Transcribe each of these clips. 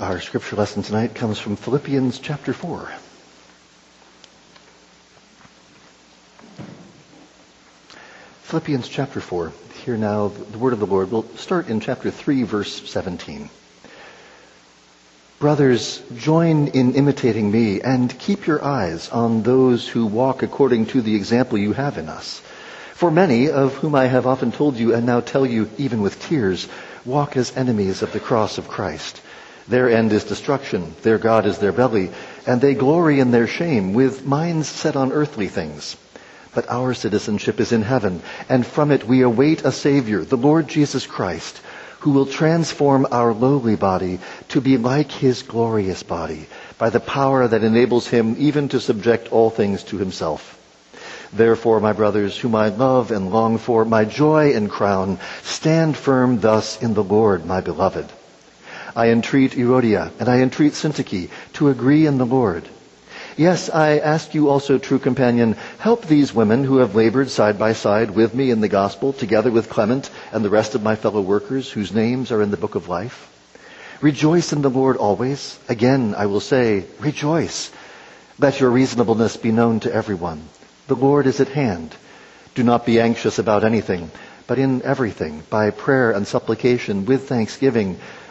Our scripture lesson tonight comes from Philippians chapter 4. Philippians chapter 4. Here now the word of the Lord. We'll start in chapter 3, verse 17. Brothers, join in imitating me and keep your eyes on those who walk according to the example you have in us. For many, of whom I have often told you and now tell you even with tears, walk as enemies of the cross of Christ. Their end is destruction, their God is their belly, and they glory in their shame with minds set on earthly things. But our citizenship is in heaven, and from it we await a Savior, the Lord Jesus Christ, who will transform our lowly body to be like his glorious body by the power that enables him even to subject all things to himself. Therefore, my brothers, whom I love and long for, my joy and crown, stand firm thus in the Lord, my beloved. I entreat Euodia and I entreat Syntyche to agree in the Lord. Yes, I ask you also, true companion, help these women who have labored side by side with me in the gospel, together with Clement and the rest of my fellow workers whose names are in the book of life. Rejoice in the Lord always. Again, I will say, rejoice. Let your reasonableness be known to everyone. The Lord is at hand. Do not be anxious about anything, but in everything, by prayer and supplication, with thanksgiving,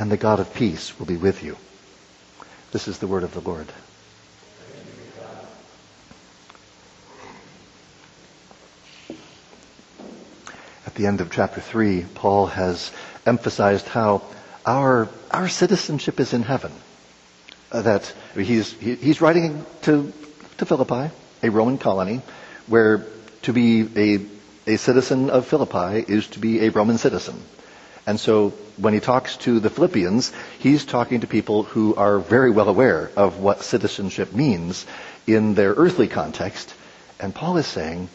and the God of peace will be with you. This is the word of the Lord. At the end of chapter 3, Paul has emphasized how our, our citizenship is in heaven. Uh, that he's, he, he's writing to, to Philippi, a Roman colony, where to be a, a citizen of Philippi is to be a Roman citizen. And so when he talks to the Philippians, he's talking to people who are very well aware of what citizenship means in their earthly context. And Paul is saying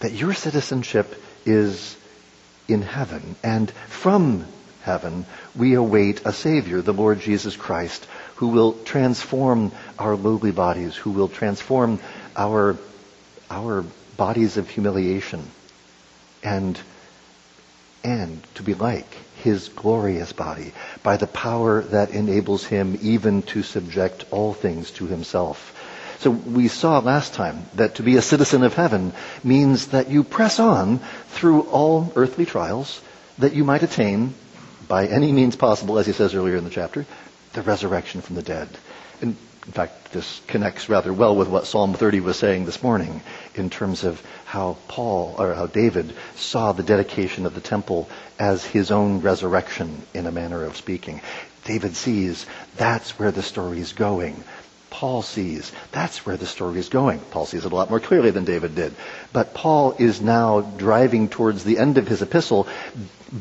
that your citizenship is in heaven. And from heaven, we await a Savior, the Lord Jesus Christ, who will transform our lowly bodies, who will transform our, our bodies of humiliation and and to be like his glorious body by the power that enables him even to subject all things to himself. So we saw last time that to be a citizen of heaven means that you press on through all earthly trials that you might attain by any means possible, as he says earlier in the chapter, the resurrection from the dead. And in fact, this connects rather well with what Psalm 30 was saying this morning in terms of how Paul, or how David saw the dedication of the temple as his own resurrection in a manner of speaking. David sees that's where the story is going. Paul sees that's where the story is going. Paul sees it a lot more clearly than David did. But Paul is now driving towards the end of his epistle,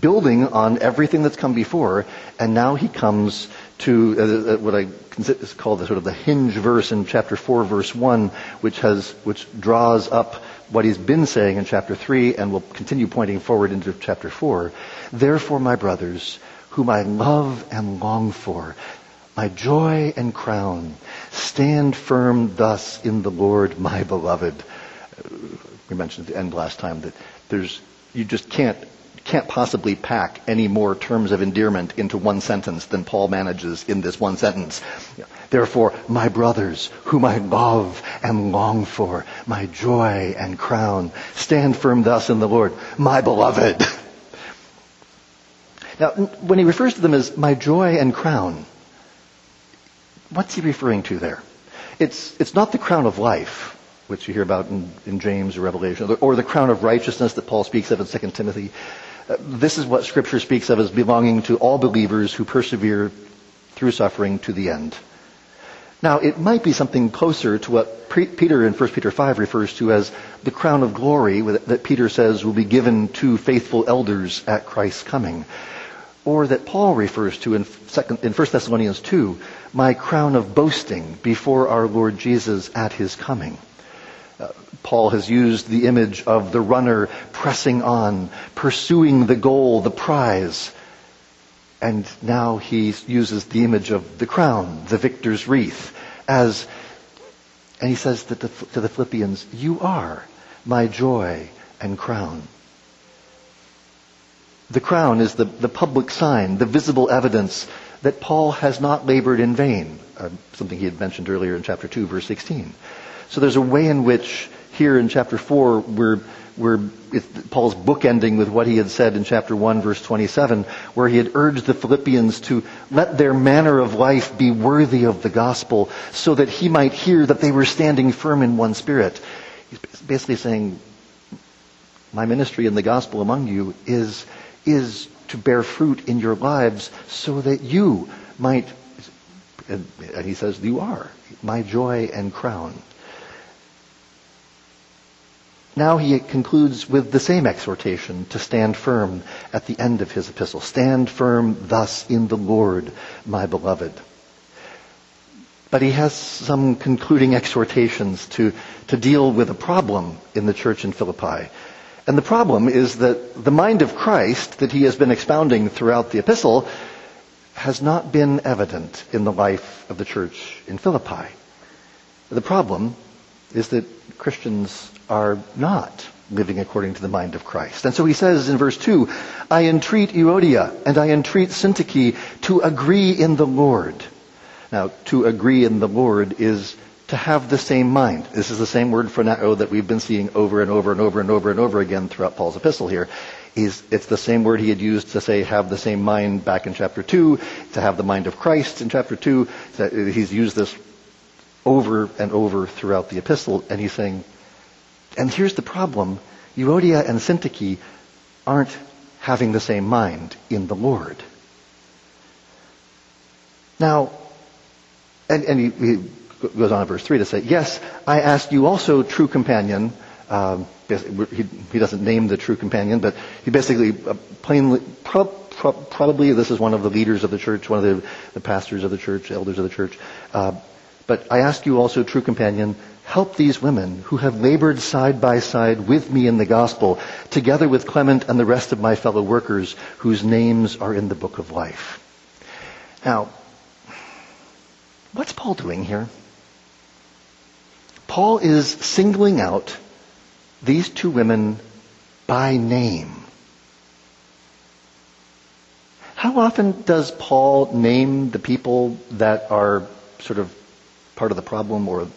building on everything that's come before, and now he comes to uh, uh, what I call the sort of the hinge verse in chapter 4 verse 1 which has which draws up what he's been saying in chapter 3 and will continue pointing forward into chapter 4 therefore my brothers whom I love and long for my joy and crown stand firm thus in the Lord my beloved. We mentioned at the end last time that there's you just can't can't possibly pack any more terms of endearment into one sentence than Paul manages in this one sentence. Therefore, my brothers, whom I love and long for, my joy and crown, stand firm thus in the Lord, my beloved. Now, when he refers to them as my joy and crown, what's he referring to there? It's, it's not the crown of life, which you hear about in, in James or Revelation, or the crown of righteousness that Paul speaks of in 2 Timothy. This is what Scripture speaks of as belonging to all believers who persevere through suffering to the end. Now, it might be something closer to what Peter in 1 Peter 5 refers to as the crown of glory that Peter says will be given to faithful elders at Christ's coming. or that Paul refers to in 1 Thessalonians 2, my crown of boasting before our Lord Jesus at his coming. Paul has used the image of the runner pressing on, pursuing the goal, the prize. And now he uses the image of the crown, the victor's wreath, as, and he says to the, to the Philippians, you are my joy and crown. The crown is the, the public sign, the visible evidence that Paul has not labored in vain, uh, something he had mentioned earlier in chapter 2, verse 16. So there's a way in which here in chapter 4, we're, we're, Paul's bookending with what he had said in chapter 1, verse 27, where he had urged the Philippians to let their manner of life be worthy of the gospel so that he might hear that they were standing firm in one spirit. He's basically saying, my ministry in the gospel among you is is to bear fruit in your lives so that you might, and, he says, you are my joy and crown. Now he concludes with the same exhortation to stand firm at the end of his epistle. Stand firm thus in the Lord, my beloved. But he has some concluding exhortations to, to deal with a problem in the church in Philippi. And the problem is that the mind of Christ that he has been expounding throughout the epistle has not been evident in the life of the church in Philippi. The problem is that Christians are not living according to the mind of Christ. And so he says in verse 2, I entreat Euodia and I entreat Syntyche to agree in the Lord. Now, to agree in the Lord is to have the same mind. This is the same word phroneo that we've been seeing over and over and over and over and over again throughout Paul's epistle here. He's, it's the same word he had used to say have the same mind back in chapter 2, to have the mind of Christ in chapter 2. He's used this over and over throughout the epistle, and he's saying, and here's the problem, Euodia and Syntyche aren't having the same mind in the Lord. Now, and, and he, he goes on in verse 3 to say, Yes, I ask you also, true companion. Um, he, he, doesn't name the true companion, but he basically uh, plainly, pro, pro, probably this is one of the leaders of the church, one of the, the pastors of the church, elders of the church. Uh, but I ask you also, true companion, help these women who have labored side by side with me in the gospel, together with Clement and the rest of my fellow workers whose names are in the book of life. Now, what's Paul doing here? Paul is singling out these two women by name. How often does Paul name the people that are sort of part of the problem or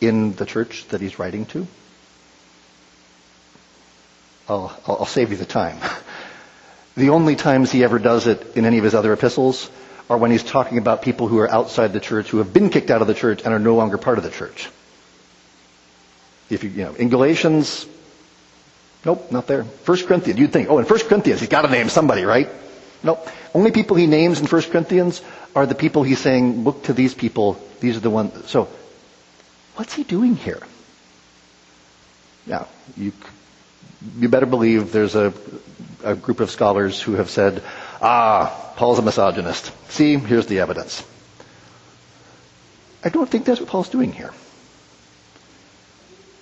in the church that he's writing to? I'll, I'll save you the time. The only times he ever does it in any of his other epistles are when he's talking about people who are outside the church, who have been kicked out of the church and are no longer part of the church. If you, you know, in Galatians, nope, not there. First Corinthians, you'd think, oh, in First Corinthians, he's got to name somebody, right? Nope. Only people he names in First Corinthians are the people he's saying, look to these people. These are the ones. So, what's he doing here? Now, you, you better believe there's a, a group of scholars who have said, ah, Paul's a misogynist. See, here's the evidence. I don't think that's what Paul's doing here.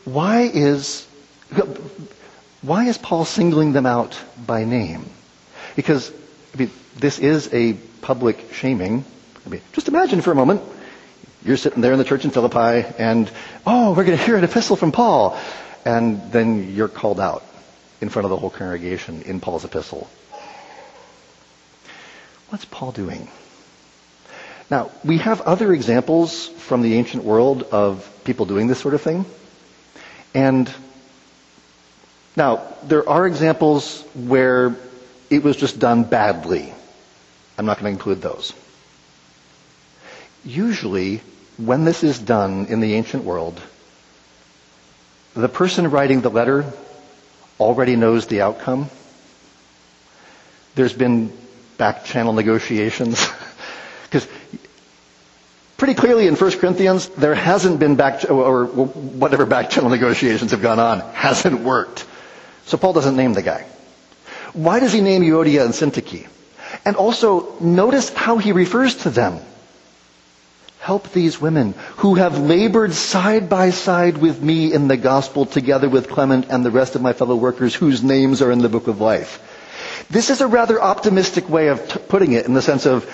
Why is, why is Paul singling them out by name? Because I mean, this is a public shaming. I mean, just imagine for a moment, you're sitting there in the church in Philippi and, oh, we're going to hear an epistle from Paul. And then you're called out in front of the whole congregation in Paul's epistle. What's Paul doing? Now, we have other examples from the ancient world of people doing this sort of thing. And now, there are examples where it was just done badly. I'm not going to include those. Usually, when this is done in the ancient world, the person writing the letter already knows the outcome. There's been back channel negotiations. Because pretty clearly in 1 Corinthians, there hasn't been back, or whatever back channel negotiations have gone on, hasn't worked. So Paul doesn't name the guy. Why does he name Euodia and Syntyche? And also, notice how he refers to them. Help these women who have labored side by side with me in the gospel together with Clement and the rest of my fellow workers whose names are in the book of life. This is a rather optimistic way of t- putting it in the sense of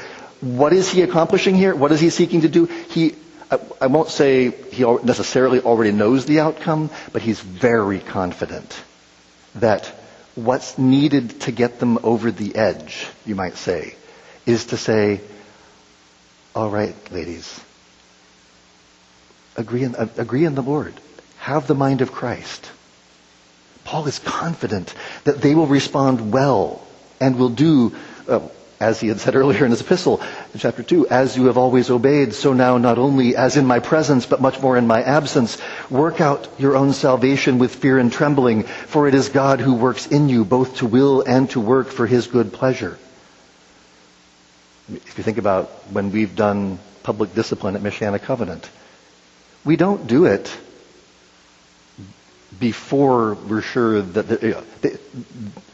what is he accomplishing here? What is he seeking to do? He, I, I won't say he necessarily already knows the outcome, but he's very confident that what's needed to get them over the edge, you might say, is to say, all right, ladies, agree in, uh, agree in the Lord. Have the mind of Christ. Paul is confident that they will respond well and will do, uh, as he had said earlier in his epistle, in chapter 2, as you have always obeyed, so now not only as in my presence, but much more in my absence, work out your own salvation with fear and trembling, for it is God who works in you both to will and to work for his good pleasure. If you think about when we've done public discipline at Michiana Covenant, we don't do it before we're sure that they,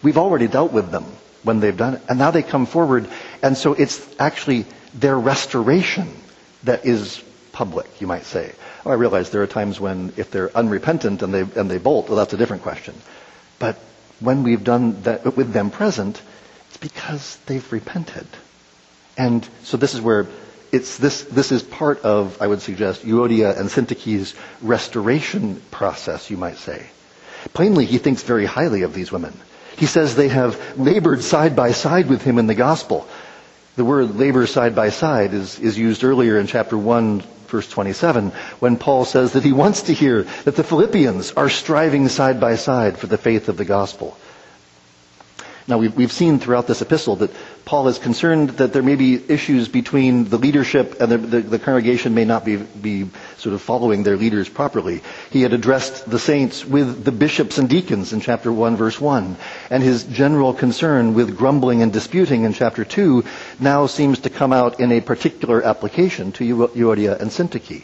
we've already dealt with them when they've done it. And now they come forward. And so it's actually their restoration that is public, you might say. Oh, I realize there are times when if they're unrepentant and they, and they bolt, well, that's a different question. But when we've done that with them present, it's because they've repented. And so this is where it's this, this is part of, I would suggest, Euodia and Syntyche's restoration process, you might say. Plainly, he thinks very highly of these women. He says they have labored side by side with him in the gospel. The word labor side by side is, is used earlier in chapter 1, verse 27, when Paul says that he wants to hear that the Philippians are striving side by side for the faith of the gospel. Now, we've, we've seen throughout this epistle that Paul is concerned that there may be issues between the leadership and the, the, the, congregation may not be, be sort of following their leaders properly. He had addressed the saints with the bishops and deacons in chapter 1, verse 1. And his general concern with grumbling and disputing in chapter 2 now seems to come out in a particular application to Euodia and Syntyche.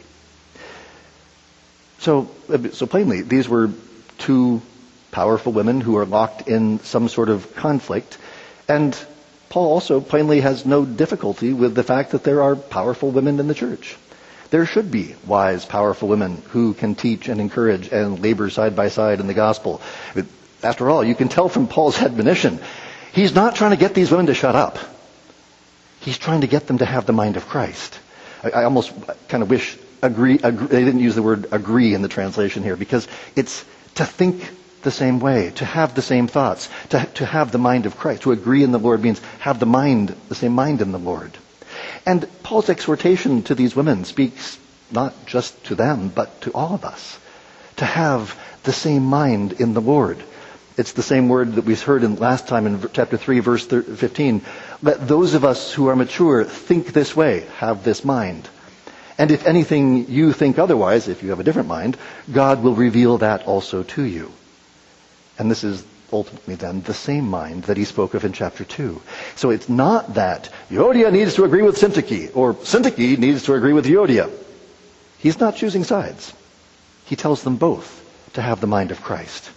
So, so plainly, these were two powerful women who are locked in some sort of conflict. And Paul also plainly has no difficulty with the fact that there are powerful women in the church. There should be wise, powerful women who can teach and encourage and labor side by side in the gospel. After all, you can tell from Paul's admonition, he's not trying to get these women to shut up. He's trying to get them to have the mind of Christ. I, I almost kind of wish agree, agree, they didn't use the word agree in the translation here because it's to think the same way, to have the same thoughts, to, to have the mind of Christ. To agree in the Lord means have the mind, the same mind in the Lord. And Paul's exhortation to these women speaks not just to them, but to all of us. To have the same mind in the Lord. It's the same word that we heard in last time in chapter 3 verse 15. Let those of us who are mature think this way, have this mind. And if anything you think otherwise, if you have a different mind, God will reveal that also to you. And this is ultimately then the same mind that he spoke of in chapter 2. So it's not that Euodia needs to agree with Syntyche or Syntyche needs to agree with Euodia. He's not choosing sides. He tells them both to have the mind of Christ.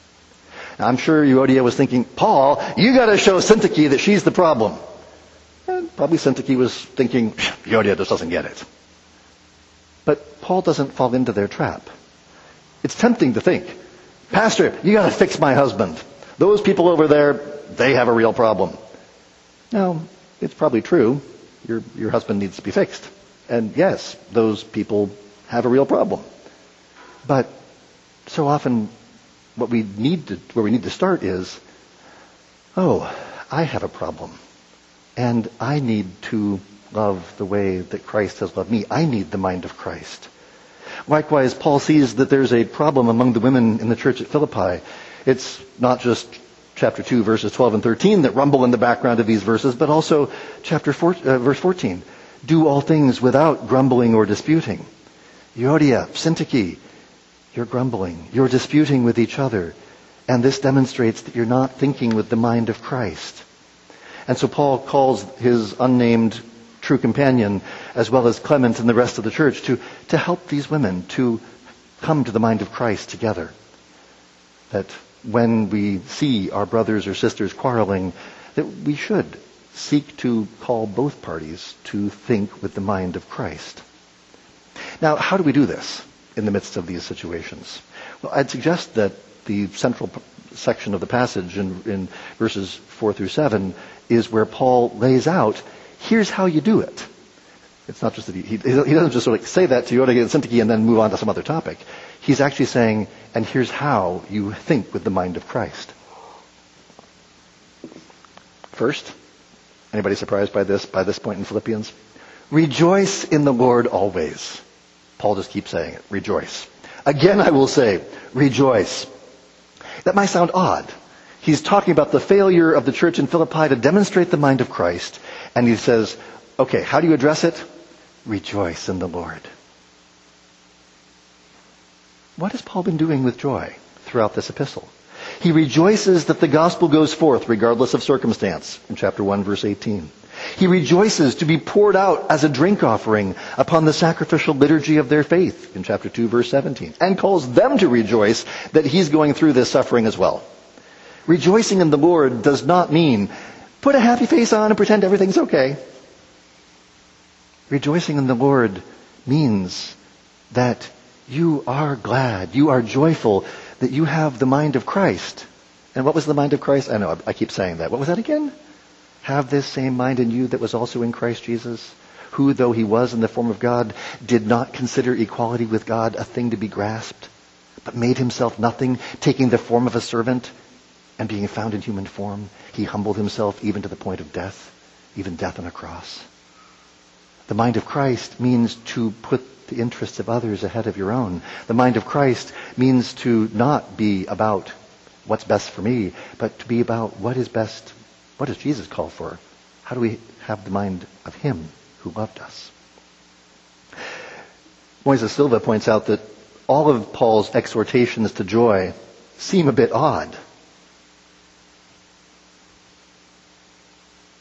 Now, I'm sure Euodia was thinking, Paul, you gotta show Syntyche that she's the problem. And probably Syntyche was thinking, Euodia just doesn't get it. But Paul doesn't fall into their trap. It's tempting to think, Pastor, you got to fix my husband. Those people over there, they have a real problem. Now, it's probably true. Your, your husband needs to be fixed. And yes, those people have a real problem. But so often what we need to, where we need to start is, oh, I have a problem. And I need to love the way that Christ has loved me. I need the mind of Christ. Likewise, Paul sees that there's a problem among the women in the church at Philippi. It's not just chapter 2, verses 12 and 13 that rumble in the background of these verses, but also chapter 4, uh, verse 14. Do all things without grumbling or disputing. Euodia, Syntyche, you're grumbling. You're disputing with each other. And this demonstrates that you're not thinking with the mind of Christ. And so Paul calls his unnamed true companion, as well as Clement and the rest of the church, to, to help these women to come to the mind of Christ together. That when we see our brothers or sisters quarreling, that we should seek to call both parties to think with the mind of Christ. Now, how do we do this in the midst of these situations? Well, I'd suggest that the central section of the passage in, in verses 4 through 7 is where Paul lays out, here's how you do it. It's not just that he, he, he doesn't just sort of say that to Euodia and Syntyche and then move on to some other topic. He's actually saying, and here's how you think with the mind of Christ. First, anybody surprised by this, by this point in Philippians? Rejoice in the Lord always. Paul just keeps saying it. Rejoice. Again, I will say, rejoice. That might sound odd. He's talking about the failure of the church in Philippi to demonstrate the mind of Christ. And he says, okay, how do you address it? Rejoice in the Lord. What has Paul been doing with joy throughout this epistle? He rejoices that the gospel goes forth regardless of circumstance in chapter 1 verse 18. He rejoices to be poured out as a drink offering upon the sacrificial liturgy of their faith in chapter 2 verse 17 and calls them to rejoice that he's going through this suffering as well. Rejoicing in the Lord does not mean put a happy face on and pretend everything's okay. Rejoicing in the Lord means that you are glad, you are joyful that you have the mind of Christ. And what was the mind of Christ? I know, I keep saying that. What was that again? Have this same mind in you that was also in Christ Jesus, who, though he was in the form of God, did not consider equality with God a thing to be grasped, but made himself nothing, taking the form of a servant, and being found in human form, he humbled himself even to the point of death, even death on a cross. The mind of Christ means to put the interests of others ahead of your own. The mind of Christ means to not be about what's best for me, but to be about what is best, what does Jesus call for? How do we have the mind of Him who loved us? Moises Silva points out that all of Paul's exhortations to joy seem a bit odd.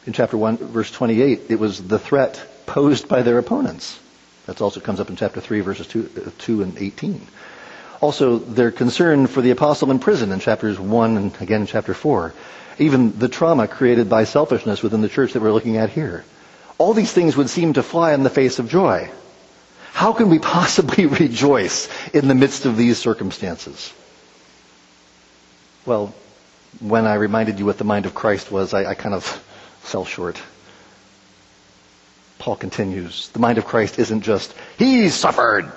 In chapter 1, verse 28, it was the threat posed by their opponents. That also comes up in chapter 3, verses 2, uh, 2 and 18. Also, their concern for the apostle in prison in chapters 1 and again in chapter 4. Even the trauma created by selfishness within the church that we're looking at here. All these things would seem to fly in the face of joy. How can we possibly rejoice in the midst of these circumstances? Well, when I reminded you what the mind of Christ was, I, I kind of fell short. Paul continues, the mind of Christ isn't just, he suffered.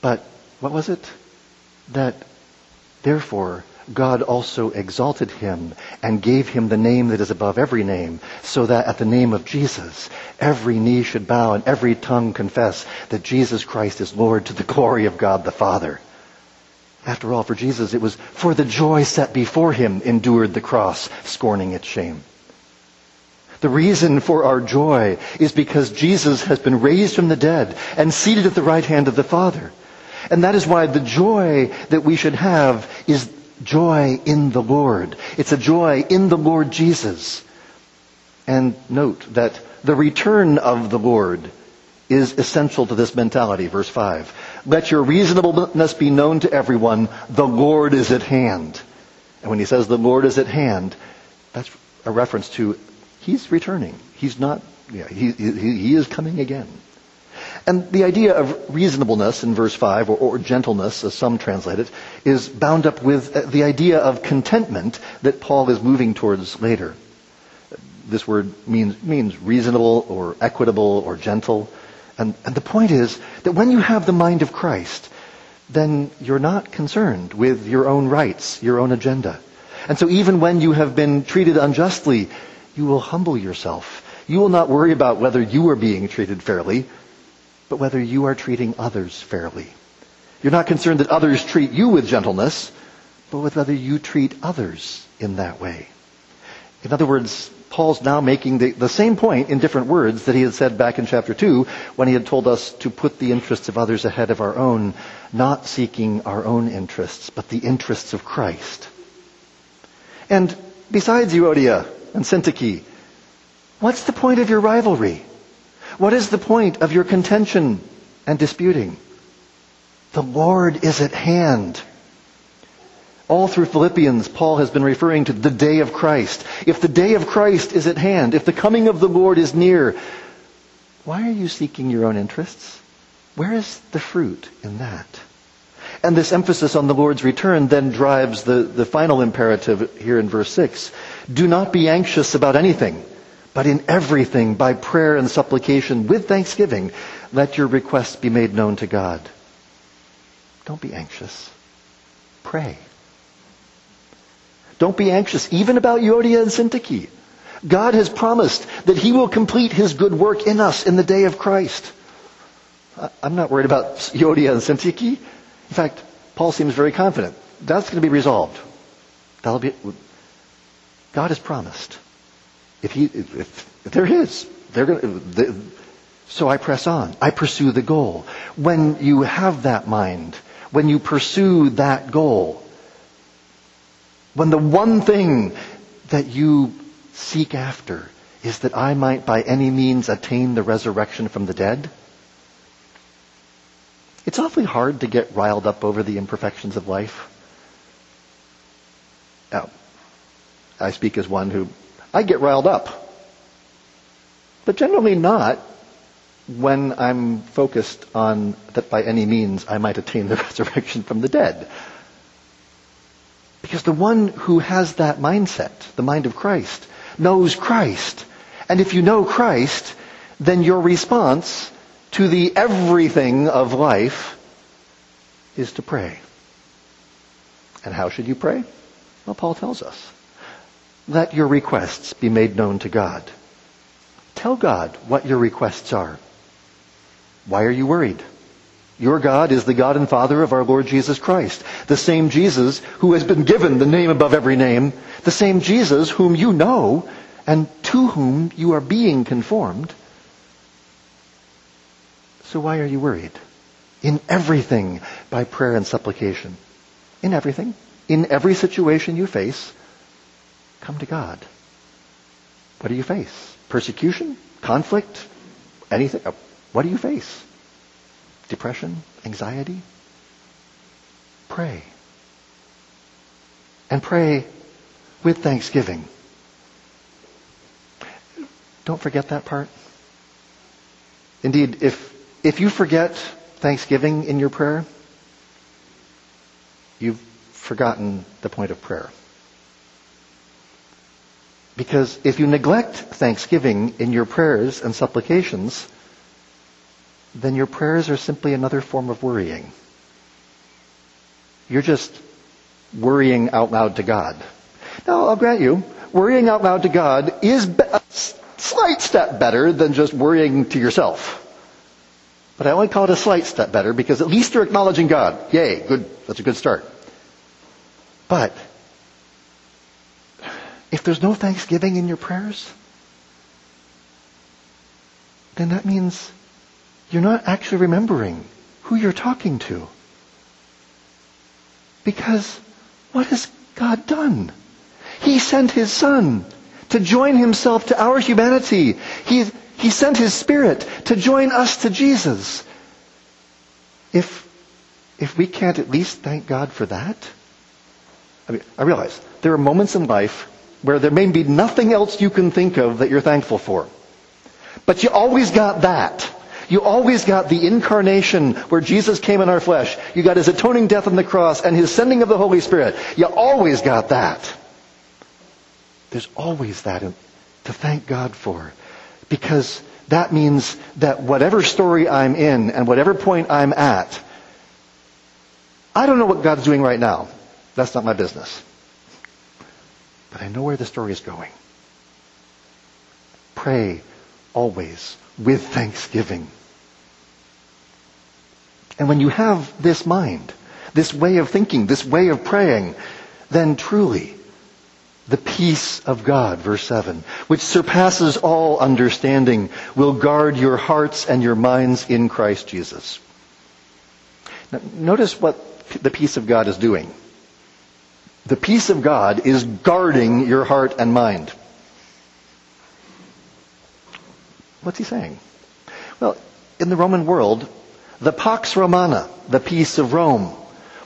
But what was it? That therefore God also exalted him and gave him the name that is above every name, so that at the name of Jesus, every knee should bow and every tongue confess that Jesus Christ is Lord to the glory of God the Father. After all, for Jesus, it was for the joy set before him endured the cross, scorning its shame. The reason for our joy is because Jesus has been raised from the dead and seated at the right hand of the Father. And that is why the joy that we should have is joy in the Lord. It's a joy in the Lord Jesus. And note that the return of the Lord is essential to this mentality. Verse 5. Let your reasonableness be known to everyone. The Lord is at hand. And when he says the Lord is at hand, that's a reference to He's returning. He's not, yeah, he, he, he is coming again. And the idea of reasonableness in verse 5, or, or, gentleness, as some translate it, is bound up with uh, the idea of contentment that Paul is moving towards later. This word means, means reasonable or equitable or gentle. And, and the point is that when you have the mind of Christ, then you're not concerned with your own rights, your own agenda. And so even when you have been treated unjustly, you will humble yourself. You will not worry about whether you are being treated fairly, but whether you are treating others fairly. You're not concerned that others treat you with gentleness, but with whether you treat others in that way. In other words, Paul's now making the, the, same point in different words that he had said back in chapter 2 when he had told us to put the interests of others ahead of our own, not seeking our own interests, but the interests of Christ. And besides Euodia, and Syntyche. What's the point of your rivalry? What is the point of your contention and disputing? The Lord is at hand. All through Philippians, Paul has been referring to the day of Christ. If the day of Christ is at hand, if the coming of the Lord is near, why are you seeking your own interests? Where is the fruit in that? And this emphasis on the Lord's return then drives the, the final imperative here in verse 6. Do not be anxious about anything, but in everything, by prayer and supplication, with thanksgiving, let your requests be made known to God. Don't be anxious. Pray. Don't be anxious even about Euodia and Syntyche. God has promised that He will complete His good work in us in the day of Christ. I'm not worried about Euodia and Syntyche. In fact, Paul seems very confident. That's going to be resolved. That'll be, God has promised. If he, if, if they're they're going to, so I press on. I pursue the goal. When you have that mind, when you pursue that goal, when the one thing that you seek after is that I might by any means attain the resurrection from the dead, it's awfully hard to get riled up over the imperfections of life. Now, I speak as one who, I get riled up. But generally not when I'm focused on that by any means I might attain the resurrection from the dead. Because the one who has that mindset, the mind of Christ, knows Christ. And if you know Christ, then your response to the everything of life is to pray. And how should you pray? Well, Paul tells us. Let your requests be made known to God. Tell God what your requests are. Why are you worried? Your God is the God and Father of our Lord Jesus Christ. The same Jesus who has been given the name above every name. The same Jesus whom you know and to whom you are being conformed. So why are you worried? In everything by prayer and supplication. In everything. In every situation you face, come to God. What do you face? Persecution? Conflict? Anything? Uh, what do you face? depression, anxiety, pray. And pray with thanksgiving. Don't forget that part. Indeed, if, if you forget thanksgiving in your prayer, you've forgotten the point of prayer. Because if you neglect thanksgiving in your prayers and supplications, then your prayers are simply another form of worrying. You're just worrying out loud to God. Now, I'll grant you, worrying out loud to God is a slight step better than just worrying to yourself. But I only call it a slight step better because at least you're acknowledging God. Yay, good, that's a good start. But, there's no thanksgiving in your prayers, then that means you're not actually remembering who you're talking to. Because what has God done? He sent His Son to join Himself to our humanity. He, he sent His Spirit to join us to Jesus. If, if we can't at least thank God for that, I mean, I realize there are moments in life where there may be nothing else you can think of that you're thankful for. But you always got that. You always got the incarnation where Jesus came in our flesh. You got his atoning death on the cross and his sending of the Holy Spirit. You always got that. There's always that to thank God for. Because that means that whatever story I'm in and whatever point I'm at, I don't know what God's doing right now. That's not my business. But I know where the story is going. Pray always with thanksgiving. And when you have this mind, this way of thinking, this way of praying, then truly the peace of God, verse 7, which surpasses all understanding, will guard your hearts and your minds in Christ Jesus. Now, notice what the peace of God is doing. The peace of God is guarding your heart and mind. What's he saying? Well, in the Roman world, the Pax Romana, the peace of Rome,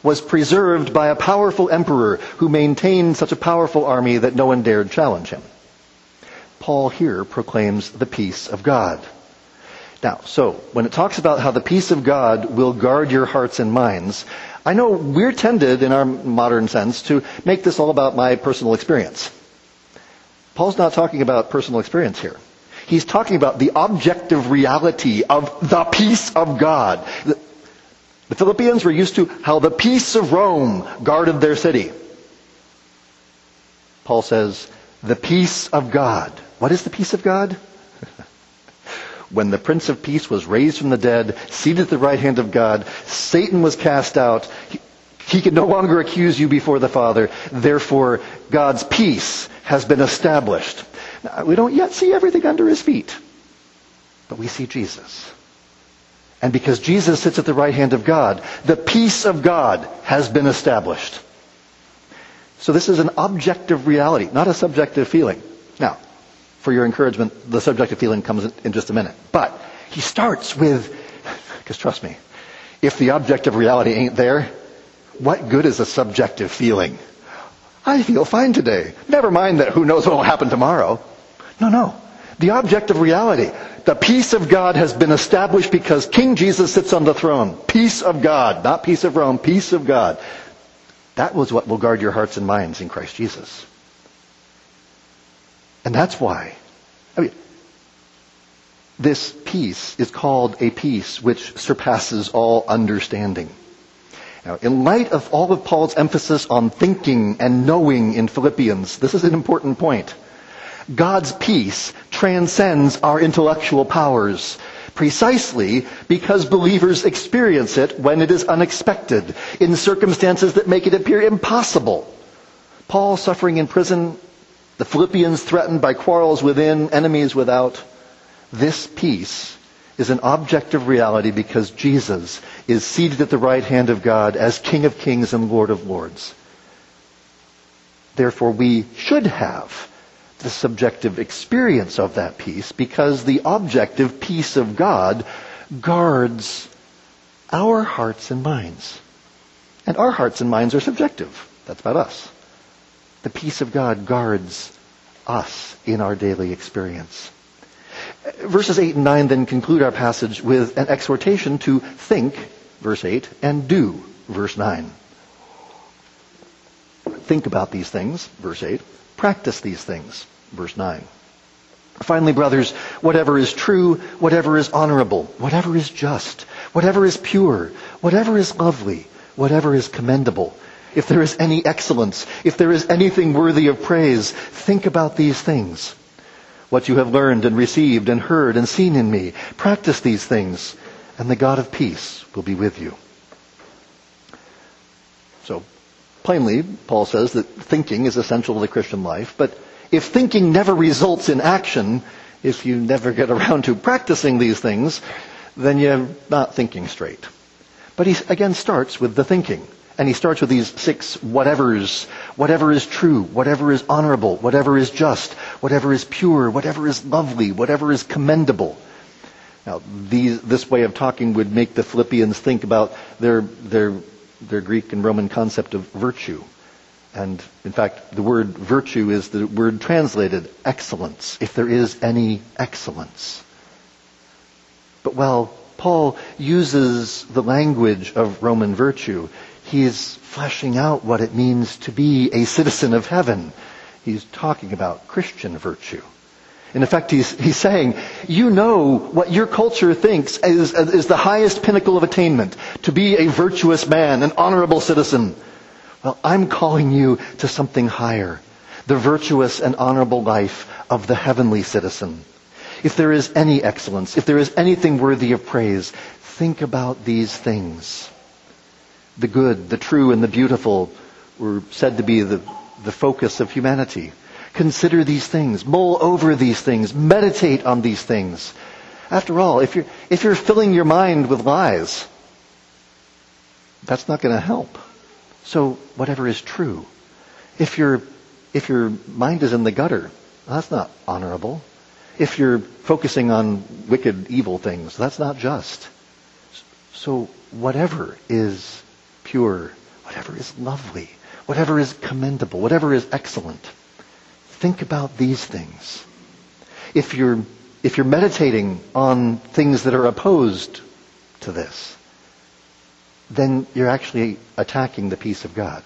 was preserved by a powerful emperor who maintained such a powerful army that no one dared challenge him. Paul here proclaims the peace of God. Now, so, when it talks about how the peace of God will guard your hearts and minds, I know we're tended in our modern sense to make this all about my personal experience. Paul's not talking about personal experience here. He's talking about the objective reality of the peace of God. The Philippians were used to how the peace of Rome guarded their city. Paul says, the peace of God. What is the peace of God? When the Prince of Peace was raised from the dead, seated at the right hand of God, Satan was cast out. He, he can no longer accuse you before the Father. Therefore, God's peace has been established. Now, we don't yet see everything under his feet, but we see Jesus. And because Jesus sits at the right hand of God, the peace of God has been established. So this is an objective reality, not a subjective feeling. Now, for your encouragement, the subjective feeling comes in just a minute. But he starts with, because trust me, if the objective reality ain't there, what good is a subjective feeling? I feel fine today. Never mind that who knows what will happen tomorrow. No, no. The objective reality, the peace of God has been established because King Jesus sits on the throne. Peace of God, not peace of Rome, peace of God. That was what will guard your hearts and minds in Christ Jesus. And that's why. I mean, this peace is called a peace which surpasses all understanding. Now, in light of all of Paul's emphasis on thinking and knowing in Philippians, this is an important point. God's peace transcends our intellectual powers precisely because believers experience it when it is unexpected, in circumstances that make it appear impossible. Paul suffering in prison the Philippians threatened by quarrels within, enemies without. This peace is an objective reality because Jesus is seated at the right hand of God as King of kings and Lord of lords. Therefore, we should have the subjective experience of that peace because the objective peace of God guards our hearts and minds. And our hearts and minds are subjective. That's about us the peace of God guards us in our daily experience. Verses 8 and 9 then conclude our passage with an exhortation to think, verse 8, and do, verse 9. Think about these things, verse 8. Practice these things, verse 9. Finally, brothers, whatever is true, whatever is honorable, whatever is just, whatever is pure, whatever is lovely, whatever is commendable, if there is any excellence, if there is anything worthy of praise, think about these things. What you have learned and received and heard and seen in me, practice these things, and the God of peace will be with you. So, plainly, Paul says that thinking is essential to the Christian life, but if thinking never results in action, if you never get around to practicing these things, then you're not thinking straight. But he again starts with the thinking. And he starts with these six whatevers. Whatever is true, whatever is honorable, whatever is just, whatever is pure, whatever is lovely, whatever is commendable. Now, these, this way of talking would make the Philippians think about their, their, their Greek and Roman concept of virtue. And in fact, the word virtue is the word translated excellence, if there is any excellence. But while Paul uses the language of Roman virtue, He's fleshing out what it means to be a citizen of heaven. He's talking about Christian virtue. In effect, he's, he's saying, you know what your culture thinks is, is the highest pinnacle of attainment, to be a virtuous man, an honorable citizen. Well, I'm calling you to something higher, the virtuous and honorable life of the heavenly citizen. If there is any excellence, if there is anything worthy of praise, think about these things the good, the true, and the beautiful were said to be the, the focus of humanity. Consider these things. Mull over these things. Meditate on these things. After all, if you're, if you're filling your mind with lies, that's not going to help. So whatever is true. If your, if your mind is in the gutter, that's not honorable. If you're focusing on wicked, evil things, that's not just. So whatever is pure, whatever is lovely, whatever is commendable, whatever is excellent. Think about these things. If you're, if you're meditating on things that are opposed to this, then you're actually attacking the peace of God.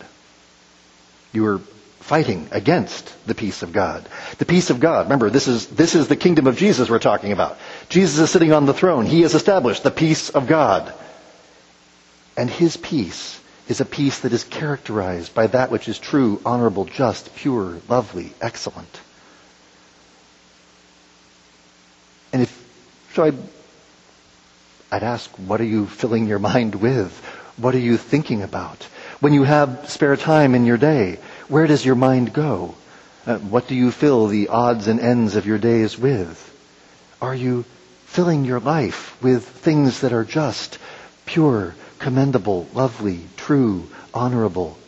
You are fighting against the peace of God. The peace of God, remember, this is, this is the kingdom of Jesus we're talking about. Jesus is sitting on the throne. He has established the peace of God. And his peace is a peace that is characterized by that which is true, honorable, just, pure, lovely, excellent. And if, so I, I'd ask, what are you filling your mind with? What are you thinking about? When you have spare time in your day, where does your mind go? Uh, what do you fill the odds and ends of your days with? Are you filling your life with things that are just, pure, commendable, lovely, true, honorable,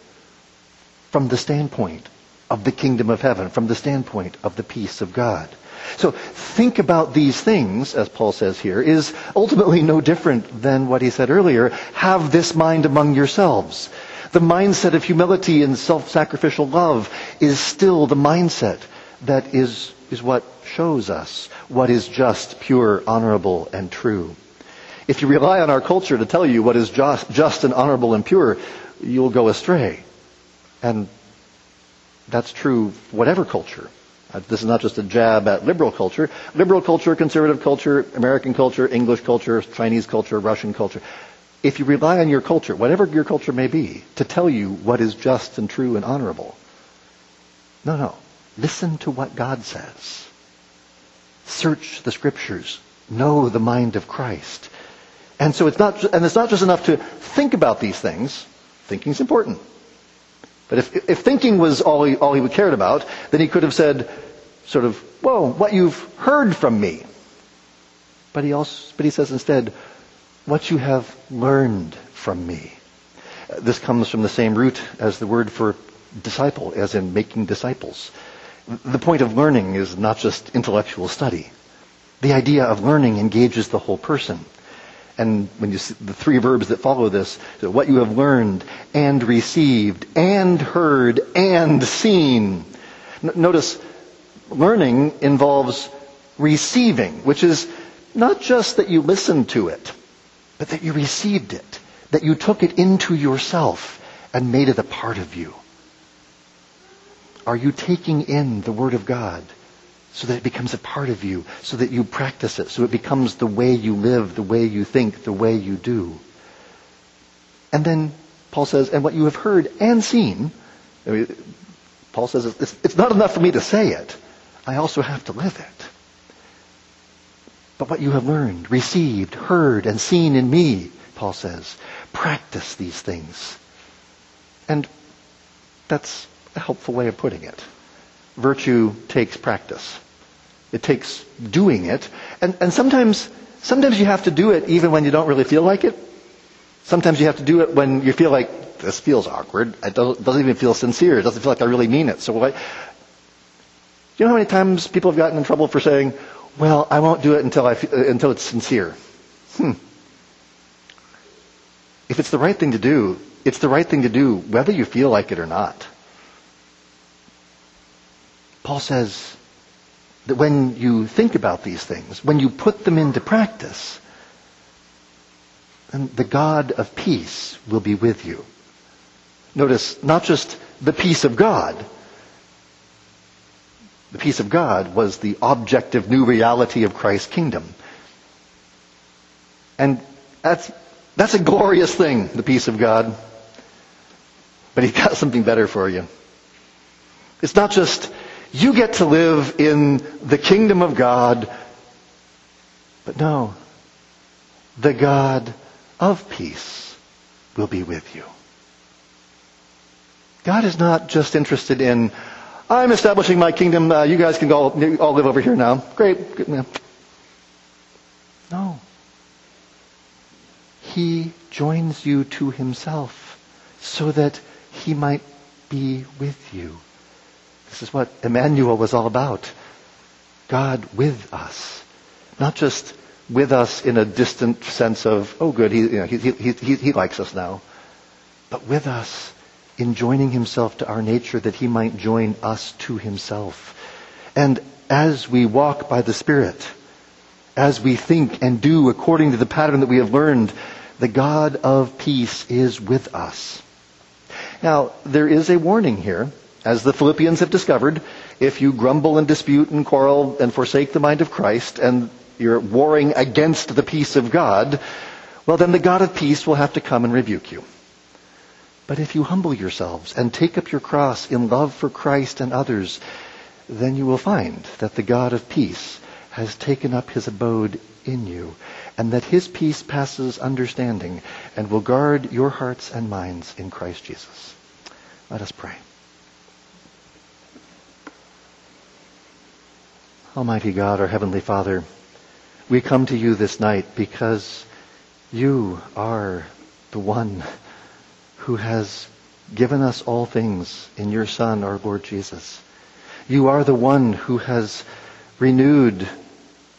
from the standpoint of the kingdom of heaven, from the standpoint of the peace of God? So think about these things, as Paul says here, is ultimately no different than what he said earlier. Have this mind among yourselves. The mindset of humility and self-sacrificial love is still the mindset that is, is what shows us what is just, pure, honorable, and true. If you rely on our culture to tell you what is just, just and honorable and pure, you'll go astray. And that's true whatever culture. Uh, this is not just a jab at liberal culture. Liberal culture, conservative culture, American culture, English culture, Chinese culture, Russian culture. If you rely on your culture, whatever your culture may be, to tell you what is just and true and honorable, no, no. Listen to what God says. Search the scriptures. Know the mind of Christ. And so it's not, and it's not just enough to think about these things. Thinking's important. But if, if thinking was all he, all he would cared about, then he could have said, sort of, whoa, what you've heard from me. But he also, but he says instead, what you have learned from me. This comes from the same root as the word for disciple, as in making disciples. The point of learning is not just intellectual study. The idea of learning engages the whole person. And when you see the three verbs that follow this, so what you have learned and received and heard and seen. N- notice, learning involves receiving, which is not just that you listened to it, but that you received it, that you took it into yourself and made it a part of you. Are you taking in the Word of God? So that it becomes a part of you, so that you practice it, so it becomes the way you live, the way you think, the way you do. And then Paul says, and what you have heard and seen, I mean, Paul says, it's, it's not enough for me to say it. I also have to live it. But what you have learned, received, heard, and seen in me, Paul says, practice these things. And that's a helpful way of putting it. Virtue takes practice. It takes doing it. And, and sometimes, sometimes you have to do it even when you don't really feel like it. Sometimes you have to do it when you feel like this feels awkward. It doesn't, doesn't even feel sincere. It doesn't feel like I really mean it. So what, you know how many times people have gotten in trouble for saying, well, I won't do it until, I, until it's sincere. Hmm. If it's the right thing to do, it's the right thing to do whether you feel like it or not. Paul says, that when you think about these things, when you put them into practice, then the God of peace will be with you. Notice, not just the peace of God. The peace of God was the objective new reality of Christ's kingdom. And that's, that's a glorious thing, the peace of God. But he's got something better for you. It's not just you get to live in the kingdom of God. But no, the God of peace will be with you. God is not just interested in, I'm establishing my kingdom, uh, you guys can all, all live over here now. Great. No. He joins you to himself so that he might be with you. This is what Emmanuel was all about. God with us. Not just with us in a distant sense of, oh good, he, you know, he, he, he, he likes us now. But but with us in joining himself to our nature that he might join us to himself. And as we walk by the Spirit, as we think and do according to the pattern that we have learned, the God of peace is with us. Now, there is a warning here, as the Philippians have discovered. If you grumble and dispute and quarrel and forsake the mind of Christ, and you're warring against the peace of God, well, then the God of peace will have to come and rebuke you. But if you humble yourselves and take up your cross in love for Christ and others, then you will find that the God of peace has taken up his abode in you, and that his peace passes understanding and will guard your hearts and minds in Christ Jesus. Let us pray. Almighty God, our Heavenly Father, we come to you this night because you are the one who has given us all things in your Son, our Lord Jesus. You are the one who has renewed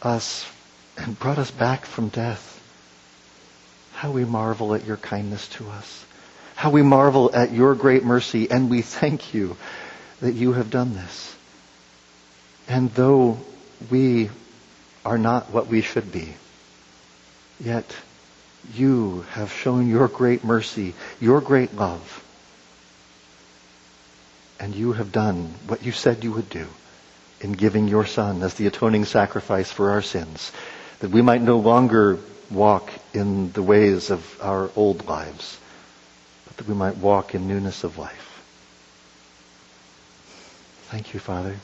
us and brought us back from death. How we marvel at your kindness to us. How we marvel at your great mercy, and we thank you that you have done this. And though we are not what we should be, yet you have shown your great mercy, your great love, and you have done what you said you would do in giving your Son as the atoning sacrifice for our sins, that we might no longer walk in the ways of our old lives, but that we might walk in newness of life. Thank you, Father.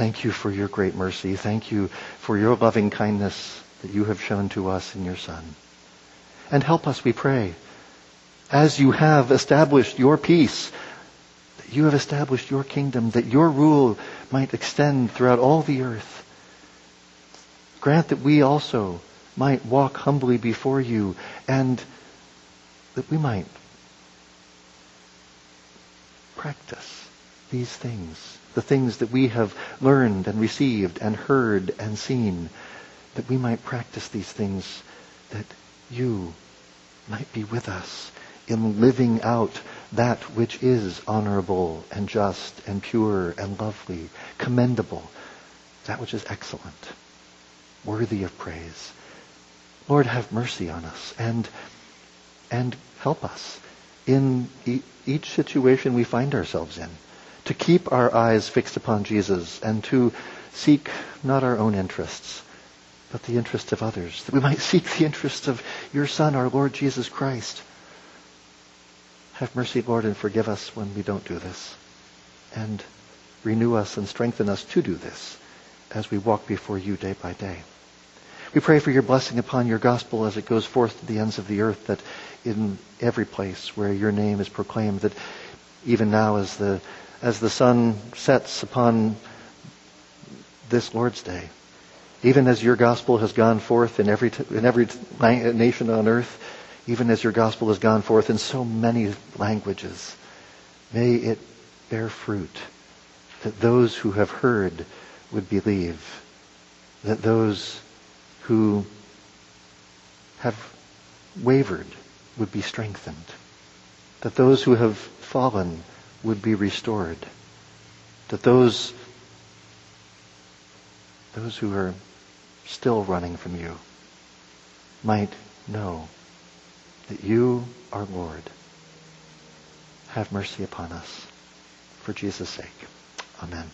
Thank you for your great mercy. Thank you for your loving kindness that you have shown to us in your Son. And help us, we pray, as you have established your peace that you have established your kingdom, that your rule might extend throughout all the earth. Grant that we also might walk humbly before you and that we might practice these things, the things that we have learned and received and heard and seen, that we might practice these things, that you might be with us in living out that which is honorable and just and pure and lovely, commendable, that which is excellent, worthy of praise. Lord, have mercy on us and, and help us in e- each situation we find ourselves in to keep our eyes fixed upon Jesus and to seek not our own interests, but the interests of others, that we might seek the interests of your Son, our Lord Jesus Christ. Have mercy, Lord, and forgive us when we don't do this. And renew us and strengthen us to do this as we walk before you day by day. We pray for your blessing upon your gospel as it goes forth to the ends of the earth, that in every place where your name is proclaimed, that even now as the, as the sun sets upon this Lord's Day, even as your gospel has gone forth in every, in every nation on earth, even as your gospel has gone forth in so many languages. May it bear fruit, that those who have heard would believe, that those who have wavered would be strengthened, that those who have fallen would be restored, that those, those who are still running from you might know that you are Lord. Have mercy upon us. For Jesus' sake. Amen.